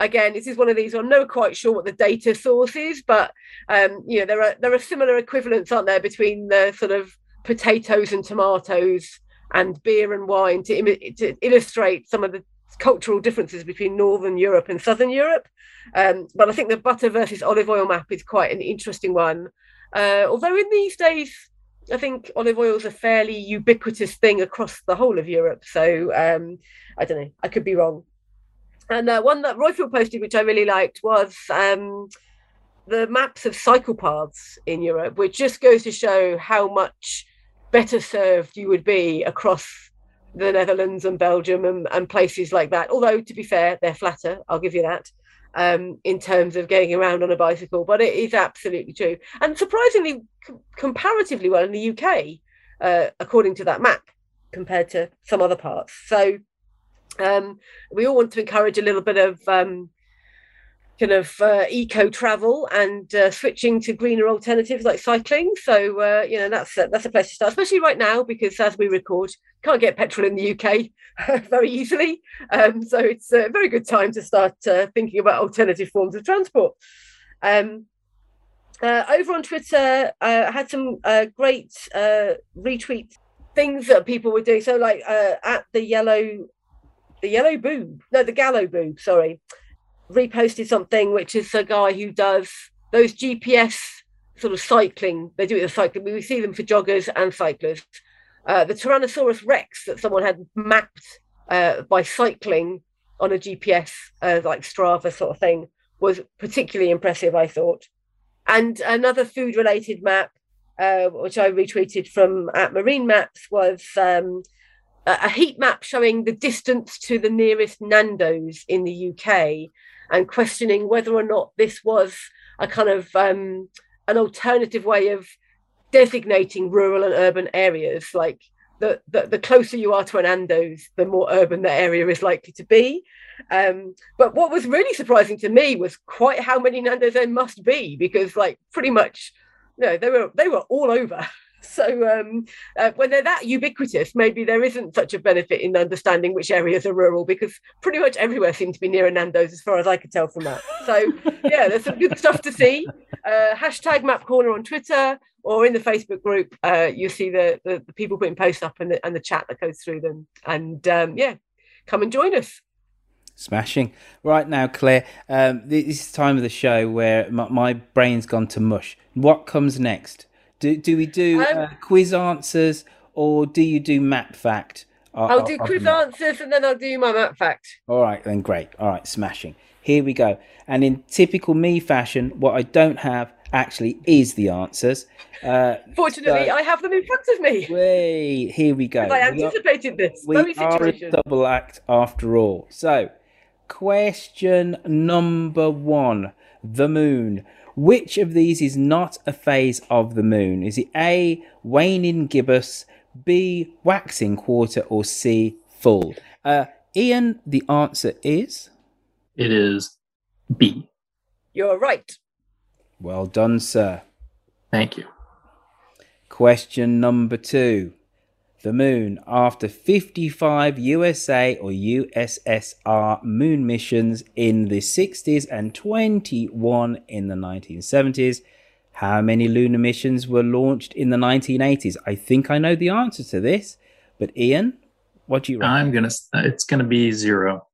Again, this is one of these. I'm not quite sure what the data source is, but um, you know there are there are similar equivalents, aren't there, between the sort of potatoes and tomatoes and beer and wine to, to illustrate some of the cultural differences between Northern Europe and Southern Europe. Um, but I think the butter versus olive oil map is quite an interesting one. Uh, although in these days, I think olive oil is a fairly ubiquitous thing across the whole of Europe. So um, I don't know, I could be wrong. And uh, one that Royfield posted, which I really liked, was um, the maps of cycle paths in Europe, which just goes to show how much better served you would be across the Netherlands and Belgium and, and places like that. Although, to be fair, they're flatter, I'll give you that, um, in terms of getting around on a bicycle. But it is absolutely true. And surprisingly, com- comparatively well in the UK, uh, according to that map, compared to some other parts. So um, we all want to encourage a little bit of um, kind of uh, eco travel and uh, switching to greener alternatives like cycling. So uh, you know that's a, that's a place to start, especially right now because as we record, can't get petrol in the UK very easily. Um, so it's a very good time to start uh, thinking about alternative forms of transport. Um, uh, over on Twitter, uh, I had some great retweet things that people were doing. So like at the yellow, the yellow boob, no, the GallowBoob, sorry reposted something, which is a guy who does those GPS sort of cycling. They do it as cycling. We see them for joggers and cyclists. Uh, the Tyrannosaurus Rex that someone had mapped uh, by cycling on a GPS, uh, like Strava sort of thing, was particularly impressive, I thought. And another food related map, uh, which I retweeted from at Marine Maps, was um, a heat map showing the distance to the nearest Nando's in the UK and questioning whether or not this was a kind of um, an alternative way of designating rural and urban areas. Like the, the, the closer you are to an Andos, the more urban the area is likely to be. Um, but what was really surprising to me was quite how many Nando's there must be, because like pretty much, you know, they were they were all over. So um, uh, when they're that ubiquitous, maybe there isn't such a benefit in understanding which areas are rural because pretty much everywhere seems to be near a Nando's as far as I could tell from that. So yeah, there's some good stuff to see. Uh, hashtag Map Corner on Twitter or in the Facebook group. Uh, you'll see the, the, the people putting posts up and the, and the chat that goes through them. And um, yeah, come and join us. Smashing. Right now, Claire, um, this is the time of the show where my, my brain's gone to mush. What comes next? Do do we do um, uh, quiz answers or do you do map fact? I'll, do quiz answers and then I'll do my map fact. All right, then great. All right, smashing. Here we go. And in typical me fashion, what I don't have actually is the answers. Uh, Fortunately, so, I have them in front of me. Wait, here we go. I anticipated we are, this. We are a double act after all. So, question number one: the moon. Which of these is not a phase of the moon? Is it A, waning gibbous, B, waxing quarter, or C, full? Uh, Eian, the answer is? It is B. You're right. Well done, sir. Thank you. Question number two the moon after 55 USA or USSR moon missions in the 60s and 21 in the 1970s. How many lunar missions were launched in the 1980s? I think I know the answer to this, but Eian, what do you reckon? I'm gonna. It's gonna be zero.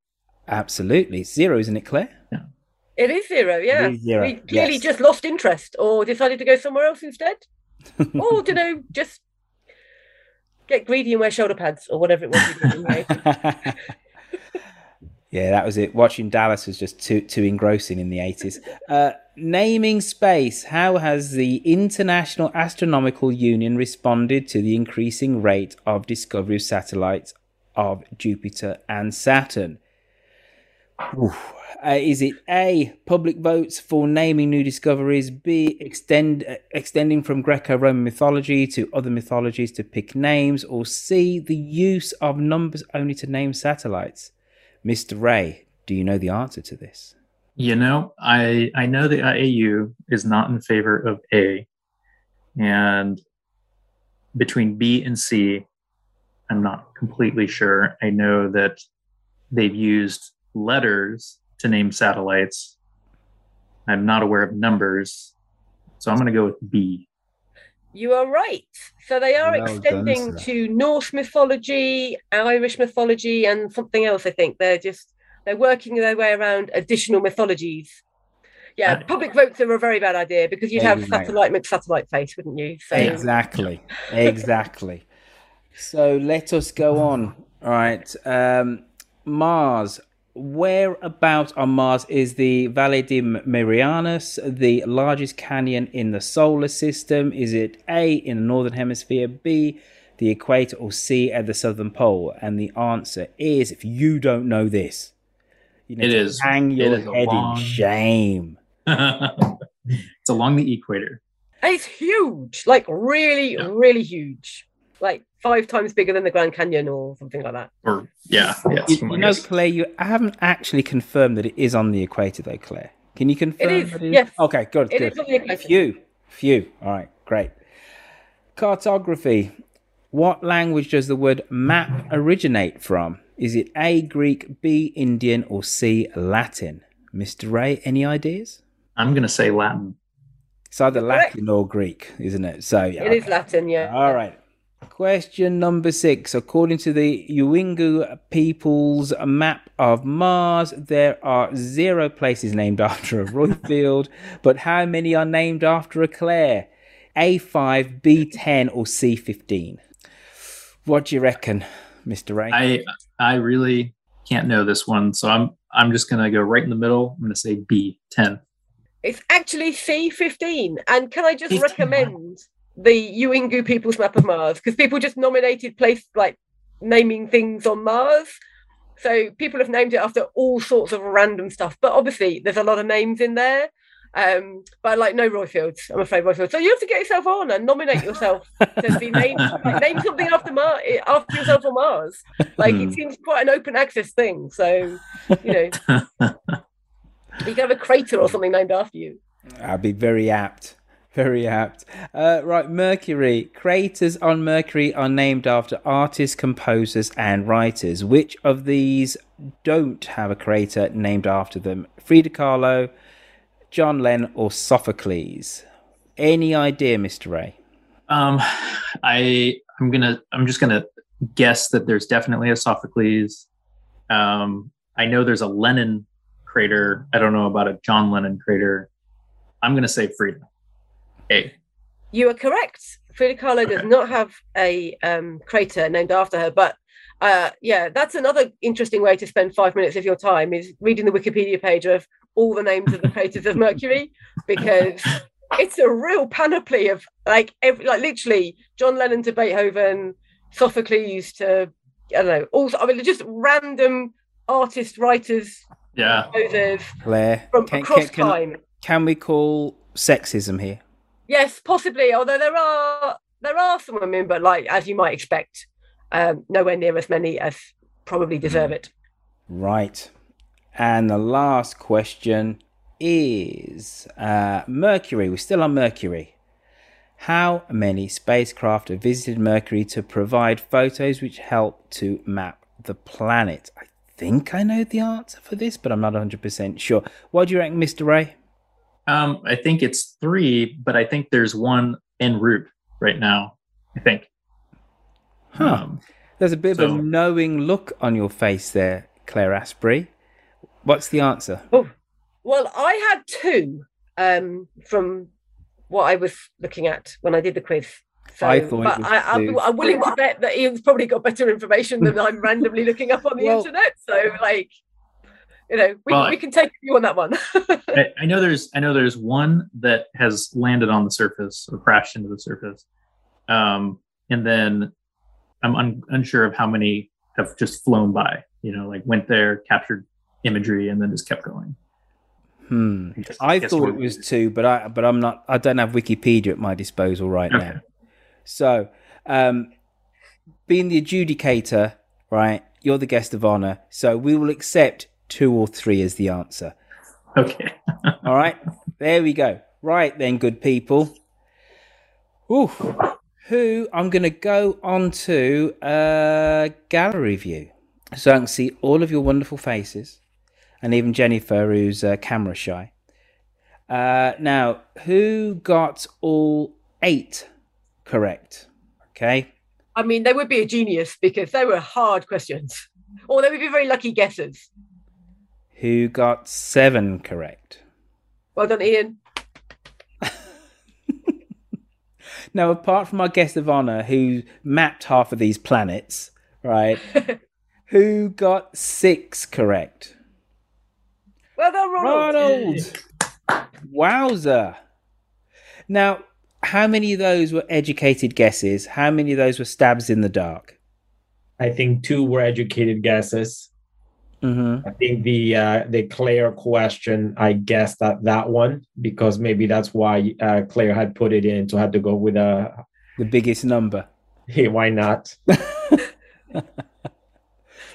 Absolutely, zero, isn't it, Claire? Yeah. It is zero. Yeah. Is zero. We clearly yes. just lost interest, or decided to go somewhere else instead, or you know, just get greedy and wear shoulder pads or whatever it was. yeah, that was it. Watching Dallas was just too too engrossing in the eighties. Uh, naming space. How has the International Astronomical Union responded to the increasing rate of discovery of satellites of Jupiter and Saturn? Uh, is it A, public votes for naming new discoveries, B, extend, uh, extending from Greco Roman mythology to other mythologies to pick names, or C, the use of numbers only to name satellites? Mr. Ray, do you know the answer to this? You know, I, I know the IAU is not in favor of A, and between B and C, I'm not completely sure. I know that they've used letters to name satellites. I'm not aware of numbers, so I'm going to go with B. You are right. So they are Well extending sir. to Norse mythology, Irish mythology, and something else. I think they're just they're working their way around additional mythologies. Yeah, public votes are a very bad idea because you'd have Exactly. satellite McSatellite face, wouldn't you? So Exactly. Exactly. so let us go on. All right. Um, Mars. Whereabouts on Mars is the Valle de Marianas, the largest canyon in the solar system? Is it A, in the northern hemisphere, B, the equator, or C, at the southern pole? And the answer is if you don't know this, you need It to is. hang your is a head long- in shame. it's along the equator. it's huge, like really, really huge, like five times bigger than the Grand Canyon or something like that. Or yeah, yeah. You, you know, Claire, you haven't actually confirmed that it is on the equator, though, Claire. Can you confirm? It is. That it yes. Okay, good. It good. is on the equator. Few, few. All right, great. Cartography. What language does the word map originate from? Is it A, Greek, B, Indian, or C, Latin? Mr. Ray, any ideas? I'm going to say Latin. It's either Latin or Greek, isn't it? So, yeah. It is Latin, yeah. All right. Question number six. According to the Uwingu people's map of Mars, there are zero places named after a Royfield, but how many are named after a Claire? A5, B10, or C15? What do you reckon, Mr. Ray? I I really can't know this one, so I'm I'm just going to go right in the middle. I'm going to say B ten. It's actually C15. And can I just recommend the Uwingu People's Map of Mars? Because people just nominated place like naming things on Mars. So people have named it after all sorts of random stuff. But obviously, there's a lot of names in there. Um, but like no Royfields, I'm afraid Royfields. So you have to get yourself on and nominate yourself to be named. Like, name something after Mars, after yourself on Mars. Like Hmm. it seems quite an open access thing. So you know, you can have a crater or something named after you. I'd be very apt. Very apt. Uh, right, Mercury. Craters on Mercury are named after artists, composers, and writers. Which of these don't have a crater named after them? Frida Kahlo, John Lennon, or Sophocles? Any idea, Mr. Ray? Um, I I'm gonna I'm just gonna guess that there's definitely a Sophocles. Um, I know there's a Lennon crater. I don't know about a John Lennon crater. I'm gonna say Frida. A. You are correct. Frida Kahlo does not have a um, crater named after her, but uh, yeah, that's another interesting way to spend five minutes of your time is reading the Wikipedia page of all the names of the craters of Mercury because it's a real panoply of like every like literally John Lennon to Beethoven, Sophocles to I don't know, also I mean just random artists, writers, Yeah. composers Claire? from can, across can- can- time. can we call sexism here? Yes, possibly. Although there are there are some women, but like as you might expect, um, nowhere near as many as probably deserve it. Right. And the last question is uh, Mercury. We're still on Mercury. How many spacecraft have visited Mercury to provide photos which help to map the planet? I think I know the answer for this, but I'm not 100% sure. What do you reckon, Mr. Ray? Um, I think it's three, but I think there's one en route right now. I think. Huh. There's a bit of a knowing look on your face there, Claire Asprey. What's the answer? Oh, Well, I had two um, from what I was looking at when I did the quiz. So, I thought it but was I, I'm, two. I'm willing to bet that Eian's probably got better information than I'm randomly looking up on the Well- internet. So, like, you know, we, Well, we can take you on that one. I, I know there's I know there's one that has landed on the surface or crashed into the surface, um, and then I'm un, unsure of how many have just flown by. You know, like went there, captured imagery, and then just kept going. Hmm. guess- I guess thought it was two, but I but I'm not. I don't have Wikipedia at my disposal right Okay. now. So, um, being the adjudicator, right? You're the guest of honor, so we will accept two or three is the answer. Okay. All right. There we go. Right then, good people. Ooh. Who I'm going to go on to a gallery view so I can see all of your wonderful faces and even Jennifer, who's uh, camera shy. Uh, now, who got all eight correct. Okay. I mean, they would be a genius because they were hard questions, or they would be very lucky guessers. Who got seven correct? Well done, Eian. Now, apart from our guest of honor who mapped half of these planets, right? who got six correct? Well done, Ronald. Ronald. Wowzer. Now, how many of those were educated guesses? How many of those were stabs in the dark? I think two were educated guesses. Mm-hmm. I think the uh, the Claire question, I guess that that one because maybe that's why uh, Claire had put it in to have to go with a the biggest number. Hey, why not?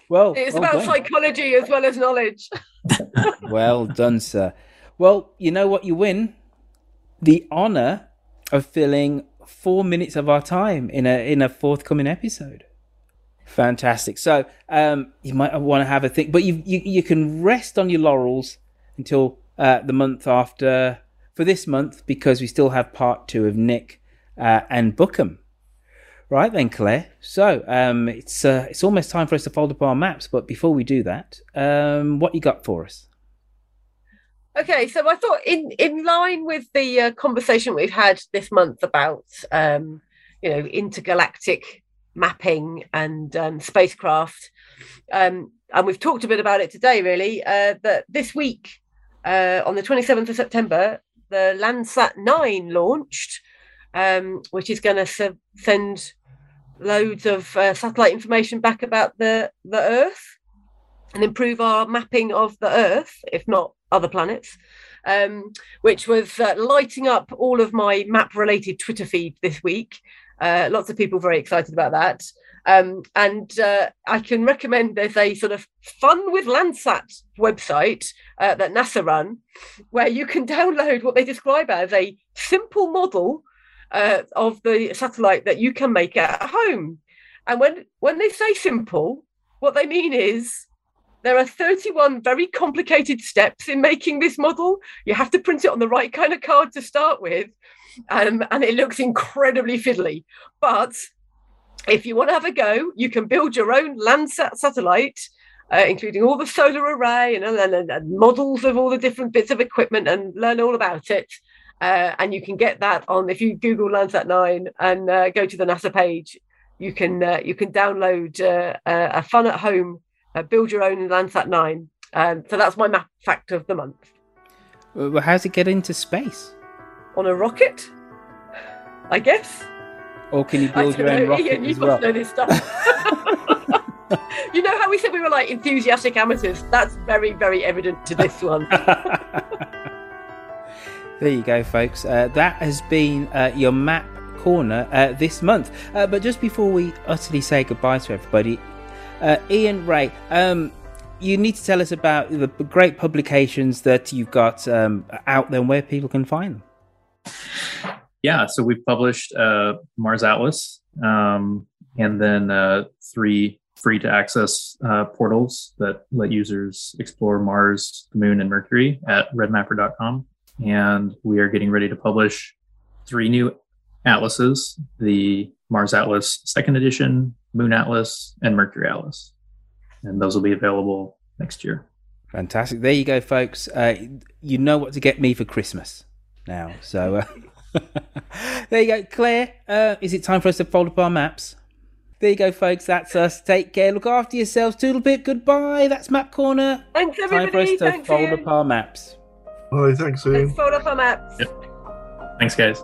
well, It's well about done. psychology as well as knowledge. well done, sir. Well, you know what you win? The honor of filling four minutes of our time in a in a forthcoming episode. Fantastic. So um, you might want to have a think, but you, you you can rest on your laurels until uh, the month after for this month because we still have part two of Nick uh, and Bookham. Right then, Claire. So um, it's uh, it's almost time for us to fold up our maps, but before we do that, um, what you got for us? Okay, so I thought in in line with the uh, conversation we've had this month about um, you know intergalactic mapping and um, spacecraft, um, and we've talked a bit about it today. Really, uh, that this week uh, on the twenty seventh of September, the Landsat nine launched, um, which is going to se- send loads of uh, satellite information back about the the Earth and improve our mapping of the Earth, if not other planets, um, which was uh, lighting up all of my map related Twitter feed this week. Uh, lots of people very excited about that. Um, and uh, I can recommend there's a sort of fun with Landsat website uh, that NASA run where you can download what they describe as a simple model uh, of the satellite that you can make at home. And when when they say simple, what they mean is there are 31 very complicated steps in making this model. You have to print it on the right kind of card to start with, um, and it looks incredibly fiddly. But if you want to have a go, you can build your own Landsat satellite, uh, including all the solar array and, and, and- models of all the different bits of equipment, and learn all about it. Uh, and you can get that on if you Google Landsat 9 and uh, go to the NASA page. You can uh, you can download uh, a a fun at home, uh, build your own Landsat 9. Um, so that's my map fact of the month. Well, how's it get into space? On a rocket, I guess. Or can you build your own know, rocket Eian, you as must well? know this stuff. you know how we said we were like enthusiastic amateurs? That's very, very evident to this one. There you go, folks. Uh, that has been uh, your map corner uh, this month. Uh, but just before we utterly say goodbye to everybody, uh, Eian Ray, um, you need to tell us about the great publications that you've got um, out there and where people can find them. Yeah, so we've published uh, Mars Atlas um, and then uh, three free to access uh, portals that let users explore Mars, the Moon, and Mercury at redmapper.com. And we are getting ready to publish three new atlases the Mars Atlas second edition, Moon Atlas, and Mercury Atlas. And those will be available next year. Fantastic. There you go, folks. Uh, you know what to get me for Christmas now. So uh, there you go. Claire, uh, is it time for us to fold up our maps? There you go, folks. That's us. Take care. Look after yourselves. Toodle bit. Goodbye. That's Map Corner. Thanks, everybody. Time for us to Thanks, fold Eian. up our maps. All right, thanks, Eian. Let's fold up our maps. Yep. Thanks, guys.